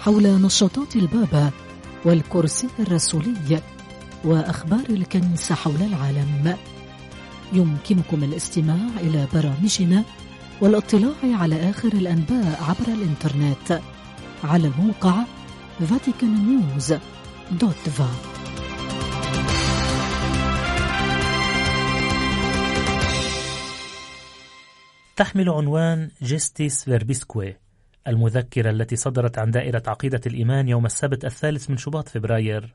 حول نشاطات البابا والكرسي الرسولي وأخبار الكنيسة حول العالم. يمكنكم الاستماع إلى برامجنا والاطلاع على آخر الأنباء عبر الإنترنت على الموقع vaticannews.va تحمل عنوان Gestis verbisque المذكرة التي صدرت عن دائرة عقيدة الإيمان يوم السبت الثالث من شباط فبراير.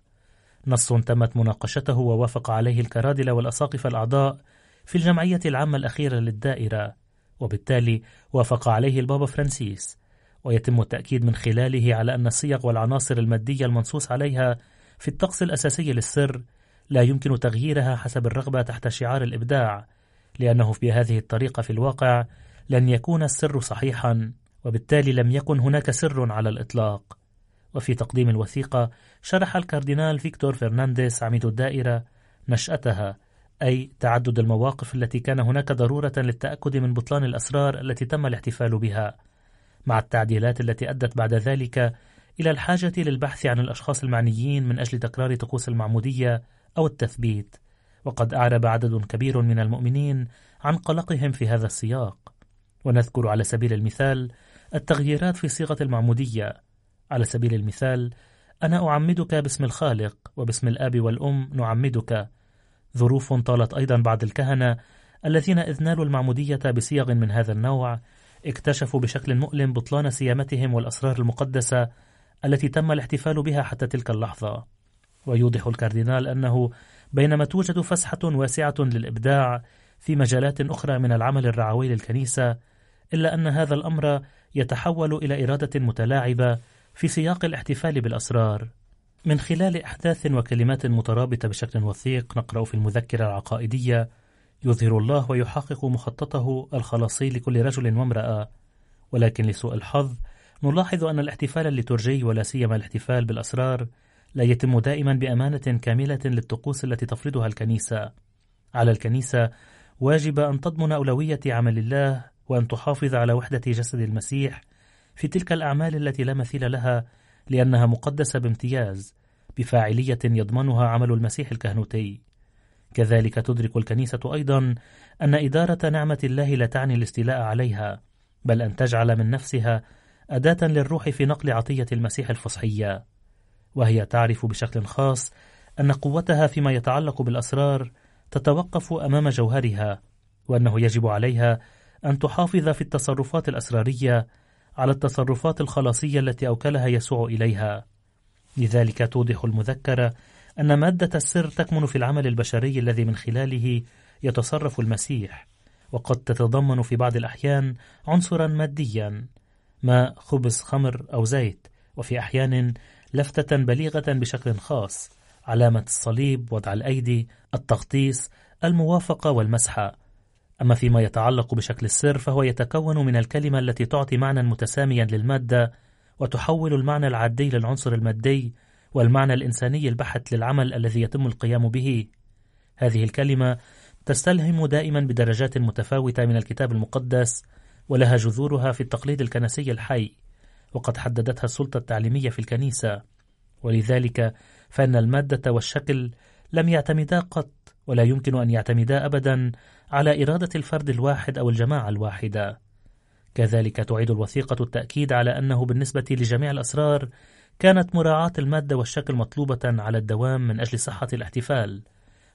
نص تمت مناقشته ووافق عليه الكرادلة والأساقفة الأعضاء في الجمعية العامة الأخيرة للدائرة. وبالتالي وافق عليه البابا فرانسيس. ويتم التأكيد من خلاله على أن الصيغ والعناصر المادية المنصوص عليها في الطقس الأساسي للسر لا يمكن تغييرها حسب الرغبة تحت شعار الإبداع لأنه في هذه الطريقة في الواقع لن يكون السر صحيحا. وبالتالي لم يكن هناك سر على الإطلاق. وفي تقديم الوثيقة شرح الكاردينال فيكتور فرنانديز عميد الدائرة نشأتها أي تعدد المواقف التي كان هناك ضرورة للتأكد من بطلان الأسرار التي تم الاحتفال بها. مع التعديلات التي أدت بعد ذلك إلى الحاجة للبحث عن الأشخاص المعنيين من أجل تكرار طقوس المعمودية أو التثبيت. وقد أعرب عدد كبير من المؤمنين عن قلقهم في هذا السياق. ونذكر على سبيل المثال التغييرات في صيغة المعمودية. على سبيل المثال أنا أعمدك باسم الخالق وباسم الآب والأم نعمدك. ظروف طالت أيضا بعض الكهنة الذين إذ نالوا المعمودية بصيغ من هذا النوع اكتشفوا بشكل مؤلم بطلان سيامتهم والأسرار المقدسة التي تم الاحتفال بها حتى تلك اللحظة. ويوضح الكاردينال أنه بينما توجد فسحة واسعة للإبداع في مجالات أخرى من العمل الرعوي للكنيسة إلا أن هذا الأمر يتحول إلى إرادة متلاعبة في سياق الاحتفال بالأسرار. من خلال أحداث وكلمات مترابطة بشكل وثيق نقرأ في المذكرة العقائدية يظهر الله ويحقق مخططه الخلاصي لكل رجل وامرأة. ولكن لسوء الحظ نلاحظ أن الاحتفال الليتورجي ولا سيما الاحتفال بالأسرار لا يتم دائما بأمانة كاملة للطقوس التي تفرضها الكنيسة. على الكنيسة واجب أن تضمن أولوية عمل الله وأن تحافظ على وحدة جسد المسيح في تلك الأعمال التي لا مثيل لها لأنها مقدسة بامتياز بفاعلية يضمنها عمل المسيح الكهنوتي. كذلك تدرك الكنيسة أيضا أن إدارة نعمة الله لا تعني الاستيلاء عليها بل أن تجعل من نفسها أداة للروح في نقل عطية المسيح الفصحية. وهي تعرف بشكل خاص أن قوتها فيما يتعلق بالأسرار تتوقف أمام جوهرها وأنه يجب عليها أن تحافظ في التصرفات الأسرارية على التصرفات الخلاصية التي أوكلها يسوع إليها. لذلك توضح المذكرة أن مادة السر تكمن في العمل البشري الذي من خلاله يتصرف المسيح وقد تتضمن في بعض الأحيان عنصرا ماديا ماء خبز خمر أو زيت وفي أحيان لفتة بليغة بشكل خاص علامة الصليب وضع الأيدي التغطيس الموافقة والمسحة أما فيما يتعلق بشكل السر فهو يتكون من الكلمة التي تعطي معنى متساميا للمادة وتحول المعنى العادي للعنصر المادي والمعنى الإنساني البحت للعمل الذي يتم القيام به. هذه الكلمة تستلهم دائما بدرجات متفاوتة من الكتاب المقدس ولها جذورها في التقليد الكنسي الحي وقد حددتها السلطة التعليمية في الكنيسة. ولذلك فإن المادة والشكل لم يعتمدا قط ولا يمكن أن يعتمدا أبدا على إرادة الفرد الواحد أو الجماعة الواحدة. كذلك تعيد الوثيقة التأكيد على أنه بالنسبة لجميع الأسرار كانت مراعاة المادة والشكل مطلوبة على الدوام من أجل صحة الاحتفال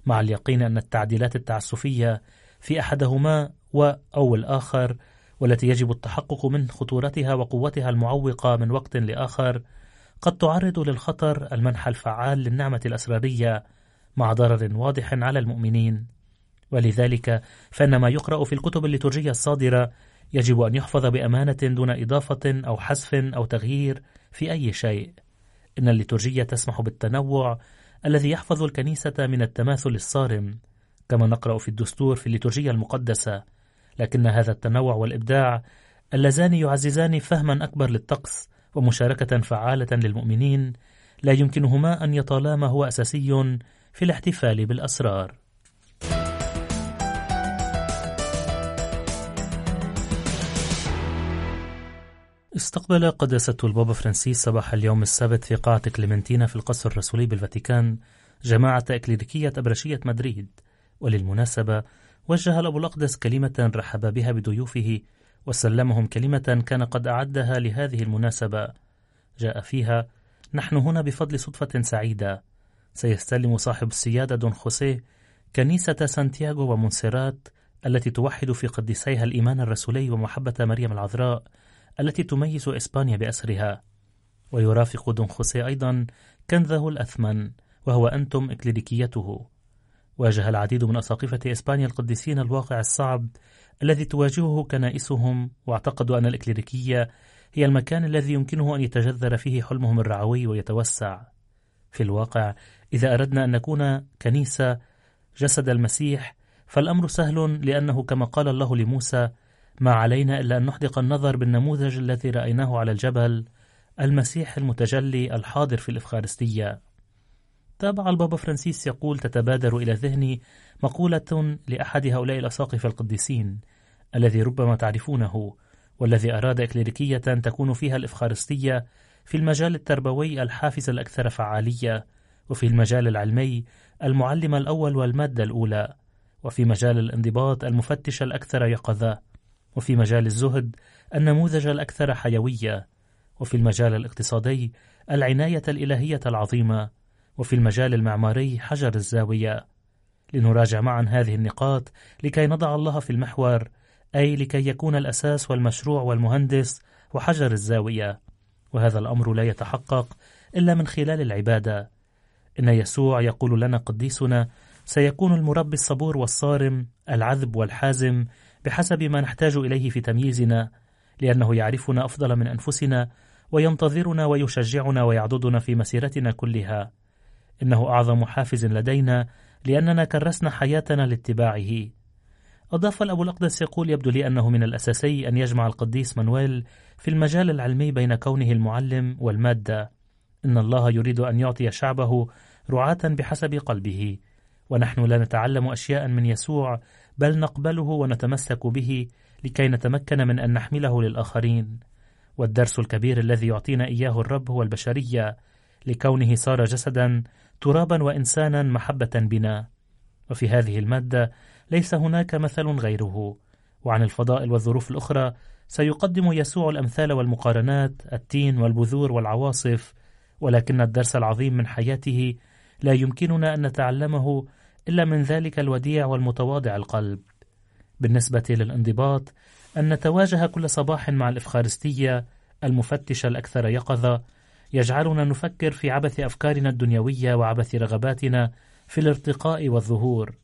مع اليقين أن التعديلات التعسفية في أحدهما و أو الآخر والتي يجب التحقق من خطورتها وقوتها المعوقة من وقت لآخر قد تعرض للخطر المنح الفعال للنعمة الأسرارية مع ضرر واضح على المؤمنين. ولذلك فإن ما يقرأ في الكتب الليتورجية الصادرة يجب أن يحفظ بأمانة دون إضافة أو حذف أو تغيير في أي شيء. إن الليتورجية تسمح بالتنوع الذي يحفظ الكنيسة من التماثل الصارم كما نقرأ في الدستور في الليتورجية المقدسة. لكن هذا التنوع والإبداع اللذان يعززان فهما أكبر للطقس ومشاركة فعالة للمؤمنين لا يمكنهما أن يطالا ما هو أساسي في الاحتفال بالأسرار. استقبل قداسة البابا فرانسيس صباح اليوم السبت في قاعة كليمنتينا في القصر الرسولي بالفاتيكان جماعة إكليريكية أبرشية مدريد. وللمناسبة وجه الأب الأقدس كلمة رحب بها بضيوفه وسلمهم كلمة كان قد أعدها لهذه المناسبة. جاء فيها نحن هنا بفضل صدفة سعيدة سيستلم صاحب السيادة دون خوسيه كنيسة سانتياغو ومونسيرات التي توحد في قديسيها الإيمان الرسولي ومحبة مريم العذراء التي تميز إسبانيا بأسرها. ويرافق دون خوسيه أيضا كنزه الأثمن وهو أنتم إكليريكيته واجه العديد من أساقفة إسبانيا القديسين الواقع الصعب الذي تواجهه كنائسهم واعتقدوا أن الإكليريكية هي المكان الذي يمكنه أن يتجذر فيه حلمهم الرعوي ويتوسع. في الواقع. إذا أردنا أن نكون كنيسة جسد المسيح فالأمر سهل لأنه كما قال الله لموسى ما علينا إلا أن نحدق النظر بالنموذج الذي رأيناه على الجبل المسيح المتجلي الحاضر في الإفخارستية. تابع البابا فرانسيس يقول تتبادر إلى ذهني مقولة لأحد هؤلاء الأساقفة القديسين الذي ربما تعرفونه والذي أراد إكليريكية تكون فيها الإفخارستية في المجال التربوي الحافز الأكثر فعالية وفي المجال العلمي المعلم الأول والمادة الأولى وفي مجال الانضباط المفتش الأكثر يقظة وفي مجال الزهد النموذج الأكثر حيوية وفي المجال الاقتصادي العناية الإلهية العظيمة وفي المجال المعماري حجر الزاوية. لنراجع معا هذه النقاط لكي نضع الله في المحور أي لكي يكون الأساس والمشروع والمهندس وحجر الزاوية. وهذا الأمر لا يتحقق إلا من خلال العبادة. إن يسوع يقول لنا قديسنا سيكون المربي الصبور والصارم العذب والحازم بحسب ما نحتاج إليه في تمييزنا لأنه يعرفنا أفضل من أنفسنا وينتظرنا ويشجعنا ويعضدنا في مسيرتنا كلها. إنه أعظم حافز لدينا لأننا كرسنا حياتنا لاتباعه. أضاف الأبو الأقدس يقول يبدو لي أنه من الأساسي أن يجمع القديس مانويل في المجال العلمي بين كونه المعلم والمادة. إن الله يريد أن يعطي شعبه رعاة بحسب قلبه. ونحن لا نتعلم أشياء من يسوع بل نقبله ونتمسك به لكي نتمكن من أن نحمله للآخرين. والدرس الكبير الذي يعطينا إياه الرب هو البشرية لكونه صار جسدا ترابا وإنسانا محبة بنا. وفي هذه المادة ليس هناك مثل غيره. وعن الفضائل والظروف الأخرى سيقدم يسوع الأمثال والمقارنات التين والبذور والعواصف ولكن الدرس العظيم من حياته لا يمكننا أن نتعلمه إلا من ذلك الوديع والمتواضع القلب. بالنسبة للانضباط أن نتواجه كل صباح مع الإفخارستية المفتشة الأكثر يقظة يجعلنا نفكر في عبث أفكارنا الدنيوية وعبث رغباتنا في الارتقاء والظهور.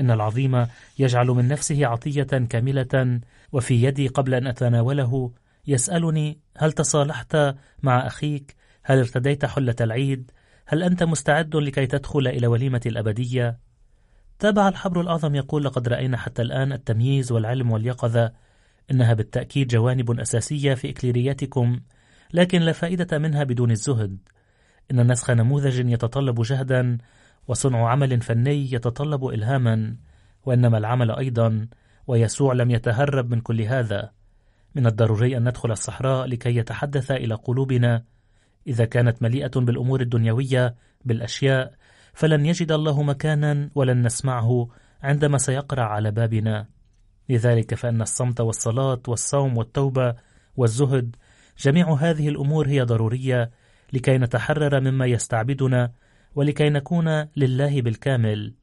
إن العظيم يجعل من نفسه عطية كاملة وفي يدي قبل أن أتناوله يسألني هل تصالحت مع أخيك؟ هل ارتديت حلة العيد؟ هل أنت مستعد لكي تدخل إلى وليمة الأبدية؟ تابع الحبر الأعظم يقول لقد رأينا حتى الآن التمييز والعلم واليقظة إنها بالتأكيد جوانب أساسية في إكليريتكم لكن لا فائدة منها بدون الزهد إن نسخ نموذج يتطلب جهدا وصنع عمل فني يتطلب إلهاما وإنما العمل أيضا ويسوع لم يتهرب من كل هذا. من الضروري أن ندخل الصحراء لكي يتحدث إلى قلوبنا. إذا كانت مليئة بالأمور الدنيوية بالأشياء فلن يجد الله مكانا ولن نسمعه عندما سيقرع على بابنا. لذلك فإن الصمت والصلاة والصوم والتوبة والزهد جميع هذه الأمور هي ضرورية لكي نتحرر مما يستعبدنا ولكي نكون لله بالكامل.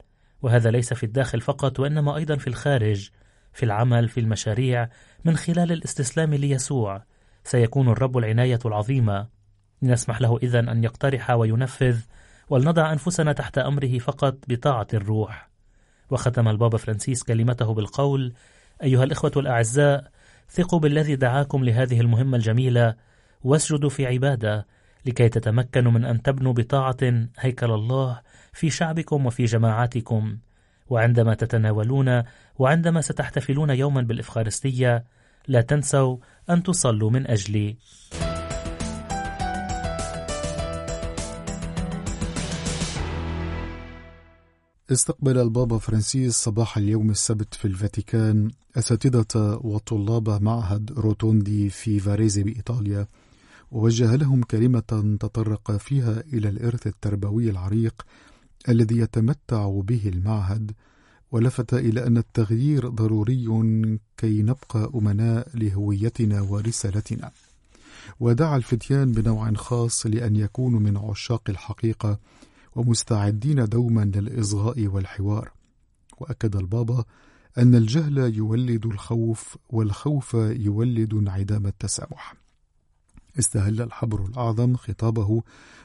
وهذا ليس في الداخل فقط وإنما أيضا في الخارج في العمل في المشاريع من خلال الاستسلام ليسوع. سيكون الرب العناية العظيمة. لنسمح له إذن أن يقترح وينفذ ولنضع أنفسنا تحت أمره فقط بطاعة الروح. وختم البابا فرانسيس كلمته بالقول أيها الإخوة الأعزاء ثقوا بالذي دعاكم لهذه المهمة الجميلة واسجدوا في عبادة. لكي تتمكنوا من أن تبنوا بطاعة هيكل الله في شعبكم وفي جماعاتكم. وعندما تتناولون وعندما ستحتفلون يوما بالإفخارستية لا تنسوا أن تصلوا من أجلي. استقبل البابا فرانسيس صباح اليوم السبت في الفاتيكان أساتذة وطلاب معهد روتوندي في فاريزي بإيطاليا. ووجه لهم كلمة تطرق فيها إلى الإرث التربوي العريق الذي يتمتع به المعهد ولفت إلى أن التغيير ضروري كي نبقى أمناء لهويتنا ورسالتنا. ودعا الفتيان بنوع خاص لأن يكونوا من عشاق الحقيقة ومستعدين دوما للإصغاء والحوار. وأكد البابا أن الجهل يولد الخوف والخوف يولد انعدام التسامح. استهل الحبر الأعظم خطابه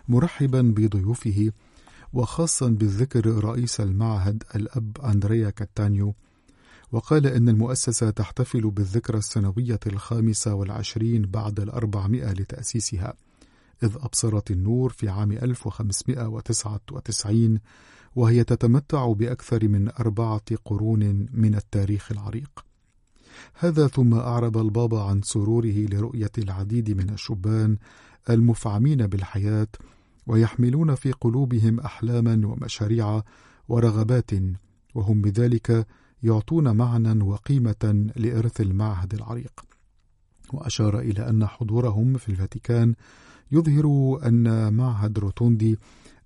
مرحبا بضيوفه وخاصا بالذكر رئيس المعهد الأب أندريا كاتانيو وقال إن المؤسسة تحتفل بالذكرى السنوية الخامسة والعشرين بعد الأربعمائة لتأسيسها إذ أبصرت النور في عام 1599 وهي تتمتع بأكثر من أربعة قرون من التاريخ العريق. هذا ثم أعرب البابا عن سروره لرؤية العديد من الشبان المفعمين بالحياة ويحملون في قلوبهم أحلاما ومشاريع ورغبات وهم بذلك يعطون معنى وقيمة لإرث المعهد العريق. وأشار إلى أن حضورهم في الفاتيكان يظهر أن معهد روتوندي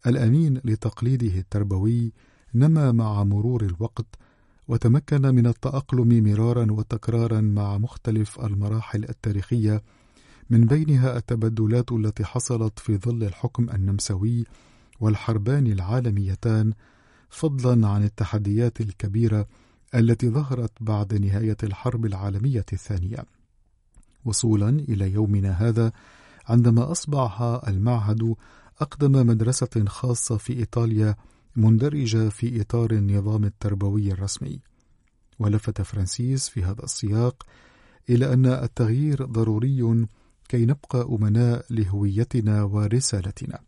الأمين لتقليده التربوي نما مع مرور الوقت وتمكن من التأقلم مرارا وتكرارا مع مختلف المراحل التاريخية من بينها التبدلات التي حصلت في ظل الحكم النمساوي والحربان العالميتان فضلا عن التحديات الكبيرة التي ظهرت بعد نهاية الحرب العالمية الثانية. وصولا إلى يومنا هذا عندما أصبح المعهد أقدم مدرسة خاصة في إيطاليا مندرجة في إطار النظام التربوي الرسمي. ولفت فرانسيس في هذا السياق إلى أن التغيير ضروري كي نبقى أمناء لهويتنا ورسالتنا.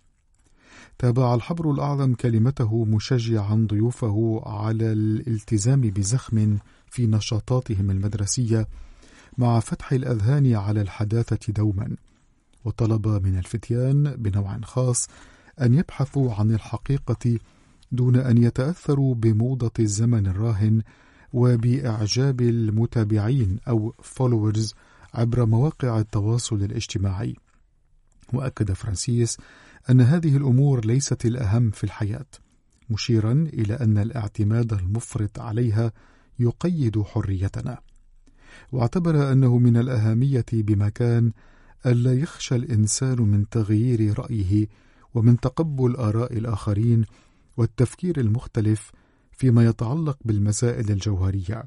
تابع الحبر الأعظم كلمته مشجعا ضيوفه على الالتزام بزخم في نشاطاتهم المدرسية مع فتح الأذهان على الحداثة دوما. وطلب من الفتيان بنوع خاص أن يبحثوا عن الحقيقة دون أن يتأثروا بموضة الزمن الراهن وبإعجاب المتابعين أو followers عبر مواقع التواصل الاجتماعي. وأكد فرانسيس أن هذه الأمور ليست الأهم في الحياة مشيرا إلى أن الاعتماد المفرط عليها يقيد حريتنا. واعتبر أنه من الأهمية بمكان ألا يخشى الإنسان من تغيير رأيه ومن تقبل آراء الآخرين والتفكير المختلف فيما يتعلق بالمسائل الجوهرية.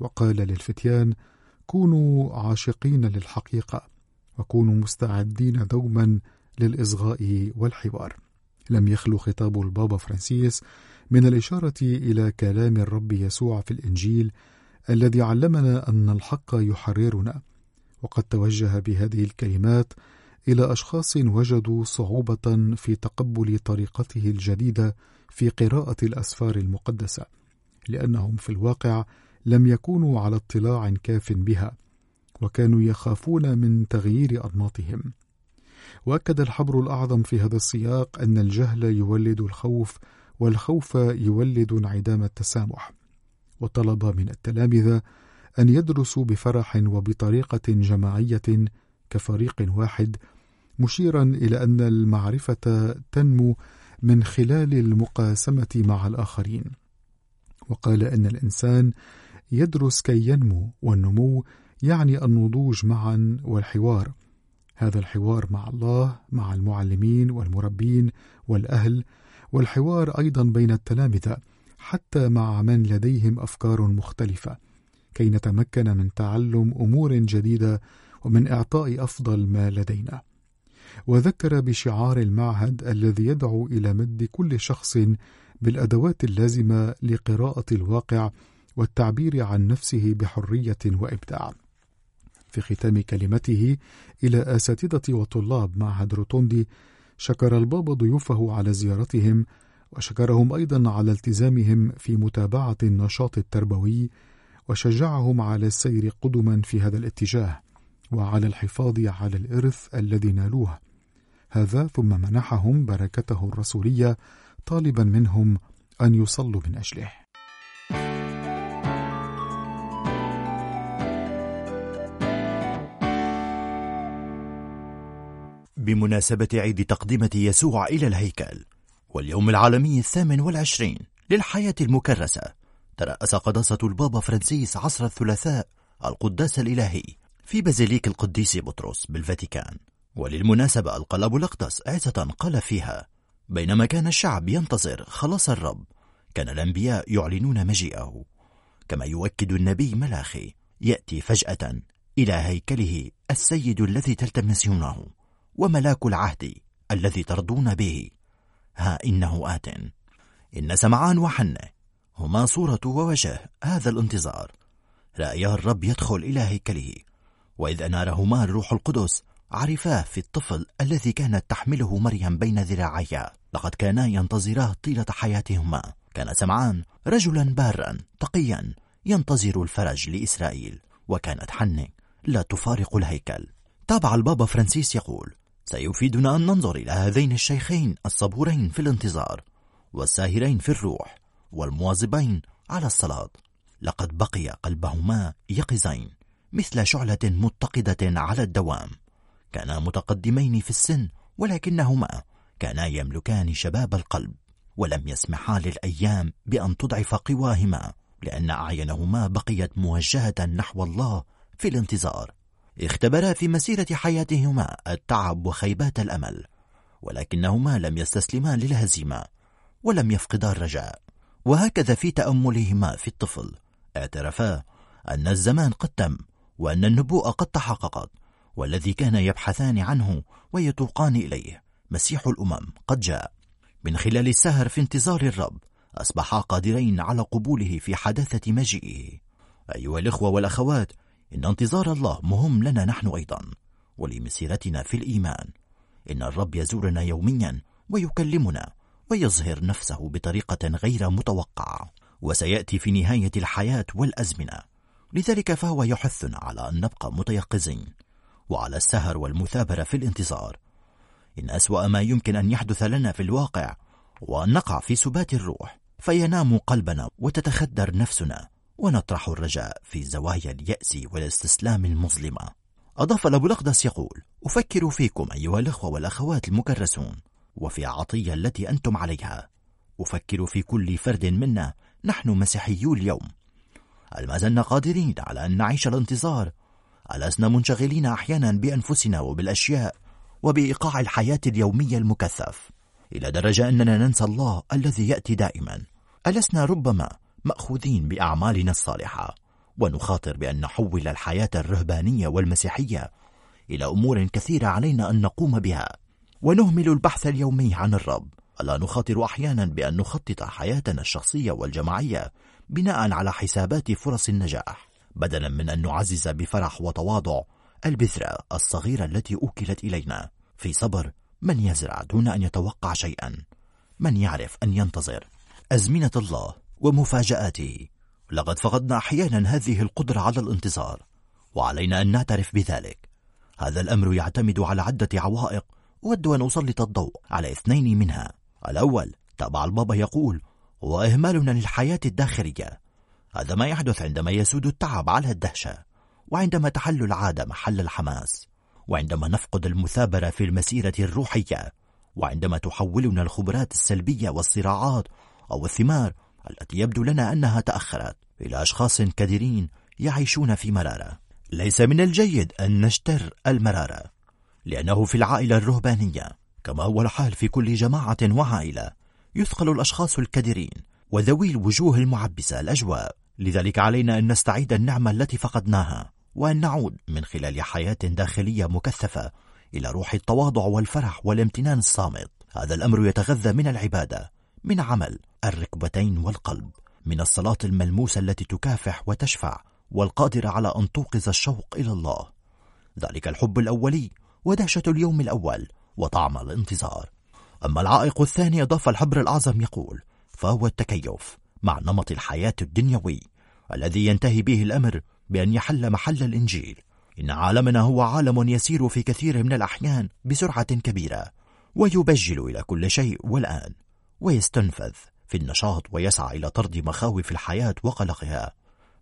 وقال للفتيان كونوا عاشقين للحقيقة وكونوا مستعدين دوما للإصغاء والحوار. لم يخلو خطاب البابا فرانسيس من الإشارة إلى كلام الرب يسوع في الإنجيل الذي علمنا أن الحق يحررنا. وقد توجه بهذه الكلمات إلى أشخاص وجدوا صعوبة في تقبل طريقته الجديدة في قراءة الأسفار المقدسة لأنهم في الواقع لم يكونوا على اطلاع كاف بها وكانوا يخافون من تغيير أنماطهم. وأكد الحبر الأعظم في هذا السياق أن الجهل يولد الخوف والخوف يولد انعدام التسامح. وطلب من التلامذة أن يدرسوا بفرح وبطريقة جماعية كفريق واحد مشيرا إلى أن المعرفة تنمو من خلال المقاسمة مع الآخرين. وقال أن الإنسان يدرس كي ينمو والنمو يعني النضوج معا والحوار. هذا الحوار مع الله مع المعلمين والمربين والأهل والحوار أيضا بين التلامذة حتى مع من لديهم أفكار مختلفة. كي نتمكن من تعلم أمور جديدة ومن إعطاء أفضل ما لدينا. وذكر بشعار المعهد الذي يدعو إلى مد كل شخص بالأدوات اللازمة لقراءة الواقع والتعبير عن نفسه بحرية وإبداع. في ختام كلمته إلى أساتذة وطلاب معهد روتوندي شكر البابا ضيوفه على زيارتهم وشكرهم أيضا على التزامهم في متابعة النشاط التربوي وشجعهم على السير قدما في هذا الاتجاه. وعلى الحفاظ على الإرث الذي نالوه هذا ثم منحهم بركته الرسولية طالبا منهم أن يصلوا من أجله. بمناسبة عيد تقدمة يسوع إلى الهيكل واليوم العالمي الثامن والعشرين للحياة المكرسة ترأس قداسة البابا فرانسيس عصر الثلاثاء القداس الإلهي. في بازيليك القديس بطرس بالفاتيكان. وللمناسبة ألقى الأب الأقدس عظة قال فيها بينما كان الشعب ينتظر خلاص الرب كان الأنبياء يعلنون مجيئه. كما يؤكد النبي ملاخي يأتي فجأة إلى هيكله السيد الذي تلتمسونه وملاك العهد الذي ترتضون به. ها إنه آت. إن سمعان وحنة هما صورة ووجه هذا الانتظار. رأيا الرب يدخل إلى هيكله. وإذ أنارهما الروح القدس عرفاه في الطفل الذي كانت تحمله مريم بين ذراعيها لقد كانا ينتظراه طيلة حياتهما. كان سمعان رجلا بارا تقيا ينتظر الفرج لإسرائيل. وكانت حنة لا تفارق الهيكل. تابع البابا فرانسيس يقول سيفيدنا أن ننظر إلى هذين الشيخين الصبورين في الانتظار والساهرين في الروح والمواظبين على الصلاة. لقد بقي قلبهما يقظين. مثل شعلة متقدة على الدوام. كانا متقدمين في السن ولكنهما كانا يملكان شباب القلب ولم يسمحا للأيام بأن تضعف قواهما لأن أعينهما بقيت موجهة نحو الله في الانتظار. اختبرا في مسيرة حياتهما التعب وخيبات الأمل ولكنهما لم يستسلما للهزيمة ولم يفقدا الرجاء. وهكذا في تأملهما في الطفل اعترفا أن الزمان قد تم وأن النبوءة قد تحققت والذي كان يبحثان عنه ويتوقان إليه. مسيح الأمم قد جاء. من خلال السهر في انتظار الرب أصبحا قادرين على قبوله في حداثة مجيئه. أيها الإخوة والأخوات إن انتظار الله مهم لنا نحن أيضا ولمسيرتنا في الإيمان. إن الرب يزورنا يوميا ويكلمنا ويظهر نفسه بطريقة غير متوقعة. وسيأتي في نهاية الحياة والأزمنة. لذلك فهو يحثنا على أن نبقى متيقظين وعلى السهر والمثابرة في الانتظار. إن أسوأ ما يمكن أن يحدث لنا في الواقع وأن نقع في سبات الروح فينام قلبنا وتتخدر نفسنا ونطرح الرجاء في زوايا اليأس والاستسلام المظلمة. أضاف الأبو الأقدس يقول أفكر فيكم أيها الأخوة والأخوات المكرسون وفي عطية التي أنتم عليها. أفكر في كل فرد منا نحن مسيحيو اليوم. هل ما زلنا قادرين على أن نعيش الانتظار؟ ألسنا منشغلين أحيانا بأنفسنا وبالأشياء وبإيقاع الحياة اليومية المكثف إلى درجة أننا ننسى الله الذي يأتي دائما. ألسنا ربما مأخوذين بأعمالنا الصالحة ونخاطر بأن نحول الحياة الرهبانية والمسيحية إلى أمور كثيرة علينا أن نقوم بها ونهمل البحث اليومي عن الرب. ألا نخاطر أحيانا بأن نخطط حياتنا الشخصية والجماعية بناء على حسابات فرص النجاح. بدلا من أن نعزز بفرح وتواضع البذرة الصغيرة التي أوكلت إلينا. في صبر من يزرع دون أن يتوقع شيئا؟ من يعرف أن ينتظر؟ أزمنة الله ومفاجآته. لقد فقدنا أحيانا هذه القدرة على الانتظار وعلينا أن نعترف بذلك. هذا الأمر يعتمد على عدة عوائق أود أن أسلط الضوء على اثنين منها. الأول تابع البابا يقول هو إهمالنا للحياة الداخلية. هذا ما يحدث عندما يسود التعب على الدهشة وعندما تحل العادة محل الحماس وعندما نفقد المثابرة في المسيرة الروحية وعندما تحولنا الخبرات السلبية والصراعات أو الثمار التي يبدو لنا أنها تأخرت إلى أشخاص كثيرين يعيشون في مرارة. ليس من الجيد أن نشتر المرارة لأنه في العائلة الرهبانية. كما هو الحال في كل جماعة وعائلة يثقل الأشخاص الكدرين وذوي الوجوه المعبسة الأجواء. لذلك علينا أن نستعيد النعمة التي فقدناها وأن نعود من خلال حياة داخلية مكثفة إلى روح التواضع والفرح والامتنان الصامت. هذا الأمر يتغذى من العبادة من عمل الركبتين والقلب من الصلاة الملموسة التي تكافح وتشفع والقادرة على أن توقظ الشوق إلى الله. ذلك الحب الأولي ودهشة اليوم الأول وطعم الانتظار. أما العائق الثاني أضاف الحبر الأعظم يقول فهو التكيف مع نمط الحياة الدنيوي الذي ينتهي به الأمر بأن يحل محل الإنجيل. إن عالمنا هو عالم يسير في كثير من الأحيان بسرعة كبيرة ويبجل إلى كل شيء والآن ويستنفذ في النشاط ويسعى إلى طرد مخاوف الحياة وقلقها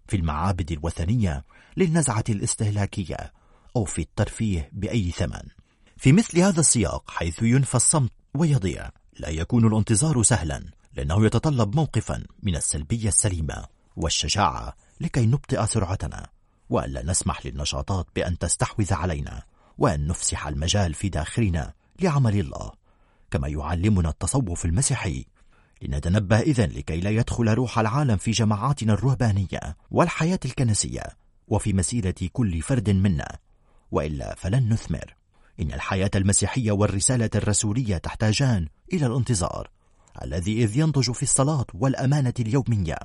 في المعابد الوثنية للنزعة الاستهلاكية أو في الترفيه بأي ثمن. في مثل هذا السياق حيث ينفى الصمت ويضيع لا يكون الانتظار سهلا لأنه يتطلب موقفا من السلبية السليمة والشجاعة لكي نبطئ سرعتنا وألا نسمح للنشاطات بأن تستحوذ علينا وأن نفسح المجال في داخلنا لعمل الله كما يعلمنا التصوف المسيحي. لنتنبه إذن لكي لا يدخل روح العالم في جماعاتنا الرهبانية والحياة الكنسية وفي مسيرة كل فرد منا وإلا فلن نثمر. إن الحياة المسيحية والرسالة الرسولية تحتاجان إلى الانتظار الذي إذ ينضج في الصلاة والأمانة اليومية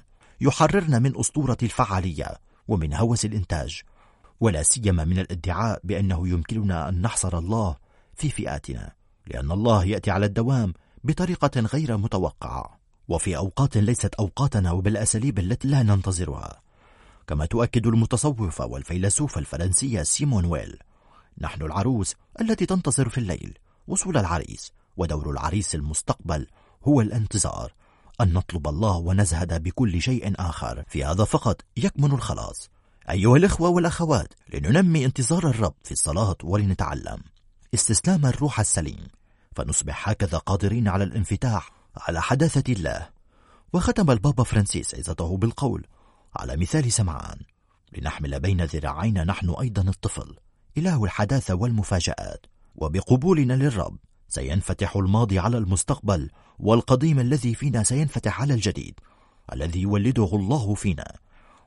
يحررنا من أسطورة الفعالية ومن هوس الإنتاج ولا سيما من الادعاء بأنه يمكننا أن نحصر الله في فئاتنا لأن الله يأتي على الدوام بطريقة غير متوقعة وفي أوقات ليست أوقاتنا وبالأساليب التي لا ننتظرها كما تؤكد المتصوفة والفيلسوفة الفرنسية سيمون ويل نحن العروس التي تنتظر في الليل وصول العريس ودور العريس المستقبل هو الانتظار أن نطلب الله ونزهد بكل شيء آخر. في هذا فقط يكمن الخلاص. أيها الإخوة والأخوات لننمي انتظار الرب في الصلاة ولنتعلم استسلام الروح السليم فنصبح هكذا قادرين على الانفتاح على حداثة الله. وختم البابا فرانسيس عزته بالقول على مثال سمعان لنحمل بين ذراعينا نحن أيضا الطفل. إله الحداثة والمفاجآت وبقبولنا للرب سينفتح الماضي على المستقبل والقديم الذي فينا سينفتح على الجديد الذي يولده الله فينا.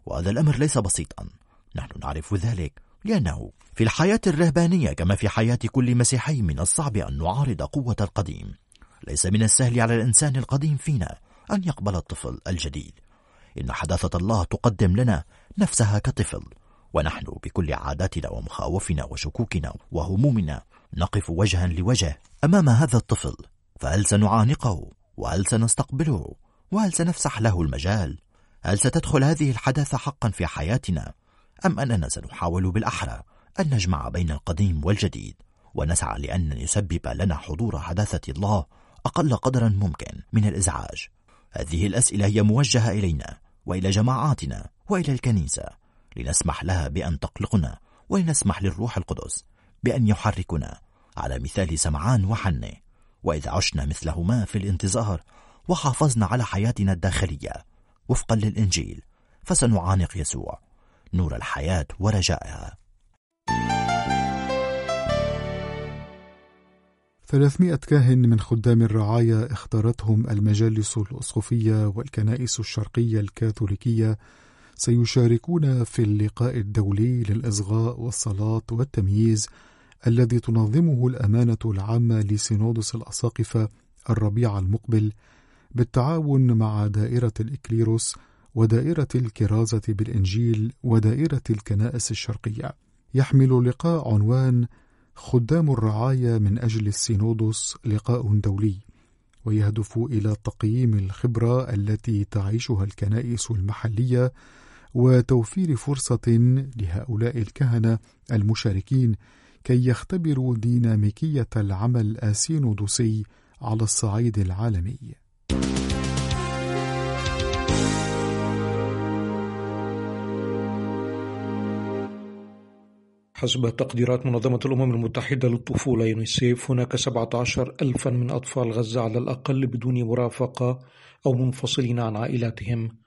وهذا الأمر ليس بسيطا. نحن نعرف ذلك لأنه في الحياة الرهبانية كما في حياة كل مسيحي من الصعب أن نعارض قوة القديم. ليس من السهل على الإنسان القديم فينا أن يقبل الطفل الجديد. إن حداثة الله تقدم لنا نفسها كطفل. ونحن بكل عاداتنا ومخاوفنا وشكوكنا وهمومنا نقف وجها لوجه أمام هذا الطفل فهل سنعانقه؟ وهل سنستقبله؟ وهل سنفسح له المجال؟ هل ستدخل هذه الحداثة حقا في حياتنا؟ أم أننا سنحاول بالأحرى أن نجمع بين القديم والجديد ونسعى لأن يسبب لنا حضور حداثة الله أقل قدرا ممكن من الإزعاج. هذه الأسئلة هي موجهة إلينا وإلى جماعاتنا وإلى الكنيسة. لنسمح لها بأن تقلقنا ولنسمح للروح القدس بأن يحركنا على مثال سمعان وحنة وإذا عشنا مثلهما في الانتظار وحافظنا على حياتنا الداخلية وفقا للإنجيل فسنعانق يسوع نور الحياة ورجائها. 300 كاهن من خدام الرعاية اختارتهم المجالس الأسقفية والكنائس الشرقية الكاثوليكية سيشاركون في اللقاء الدولي للإصغاء والصلاة والتمييز الذي تنظمه الأمانة العامة لسينودس الأساقفة الربيع المقبل بالتعاون مع دائرة الإكليروس ودائرة الكرازة بالإنجيل ودائرة الكنائس الشرقية. يحمل اللقاء عنوان خدام الرعاية من أجل السينودوس لقاء دولي، ويهدف إلى تقييم الخبرة التي تعيشها الكنائس المحلية وتوفير فرصة لهؤلاء الكهنة المشاركين كي يختبروا ديناميكية العمل السينودوسي على الصعيد العالمي. حسب تقديرات منظمة الأمم المتحدة للطفولة يونيسيف هناك 17 ألفا من أطفال غزة على الأقل بدون مرافقة أو منفصلين عن عائلاتهم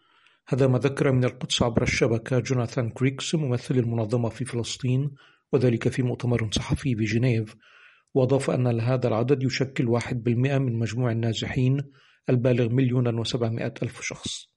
هذا ما ذكر من القدس عبر الشبكة جوناثان كريكس ممثل المنظمة في فلسطين وذلك في مؤتمر صحفي بجنيف وأضاف أن هذا العدد يشكل واحد بالمئة من مجموع النازحين البالغ مليون وسبعمائة ألف شخص.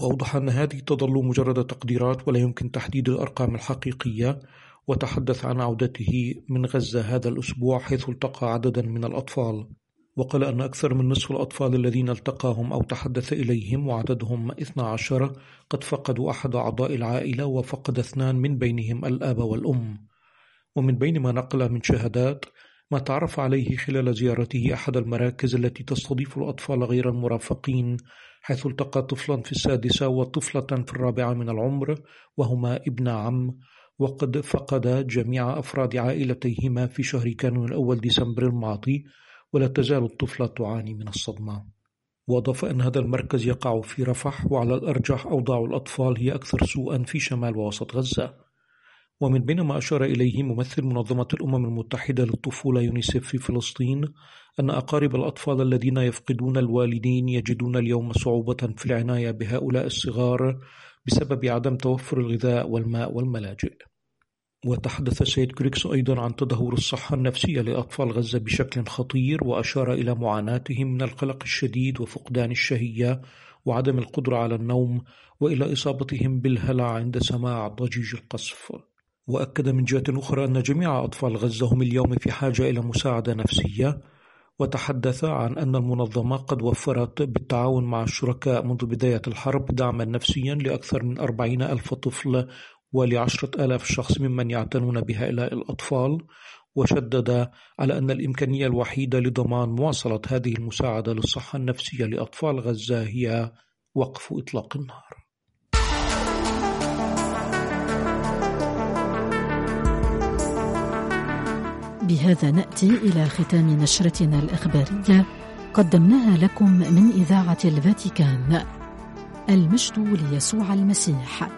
وأوضح أن هذه تظل مجرد تقديرات ولا يمكن تحديد الأرقام الحقيقية. وتحدث عن عودته من غزة هذا الأسبوع حيث التقى عددا من الأطفال. وقال أن أكثر من نصف الأطفال الذين التقاهم أو تحدث إليهم وعددهم 12 قد فقدوا أحد أعضاء العائلة وفقد اثنان من بينهم الآب والأم. ومن بين ما نقل من شهادات ما تعرف عليه خلال زيارته أحد المراكز التي تستضيف الأطفال غير المرافقين حيث التقى طفلا في السادسة وطفلة في الرابعة من العمر وهما ابن عم. وقد فقدا جميع أفراد عائلتيهما في شهر كانون الأول ديسمبر الماضي ولا تزال الطفلة تعاني من الصدمة. وأضاف أن هذا المركز يقع في رفح وعلى الأرجح أوضاع الأطفال هي أكثر سوءا في شمال ووسط غزة. ومن بين ما أشار إليه ممثل منظمة الأمم المتحدة للطفولة يونيسيف في فلسطين أن أقارب الأطفال الذين يفقدون الوالدين يجدون اليوم صعوبة في العناية بهؤلاء الصغار بسبب عدم توفر الغذاء والماء والملاجئ. وتحدث السيد كريكس أيضا عن تدهور الصحة النفسية لأطفال غزة بشكل خطير وأشار إلى معاناتهم من القلق الشديد وفقدان الشهية وعدم القدرة على النوم وإلى إصابتهم بالهلع عند سماع ضجيج القصف. وأكد من جهة أخرى أن جميع أطفال غزة هم اليوم في حاجة إلى مساعدة نفسية وتحدث عن أن المنظمة قد وفرت بالتعاون مع الشركاء منذ بداية الحرب دعما نفسيا لأكثر من أربعين ألف طفل ولعشرة آلاف شخص ممن يعتنون بهؤلاء الأطفال وشدد على أن الإمكانية الوحيدة لضمان مواصلة هذه المساعدة للصحة النفسية لأطفال غزة هي وقف إطلاق النار. بهذا نأتي إلى ختام نشرتنا الإخبارية. قدمناها لكم من إذاعة الفاتيكان. المجد ليسوع المسيح.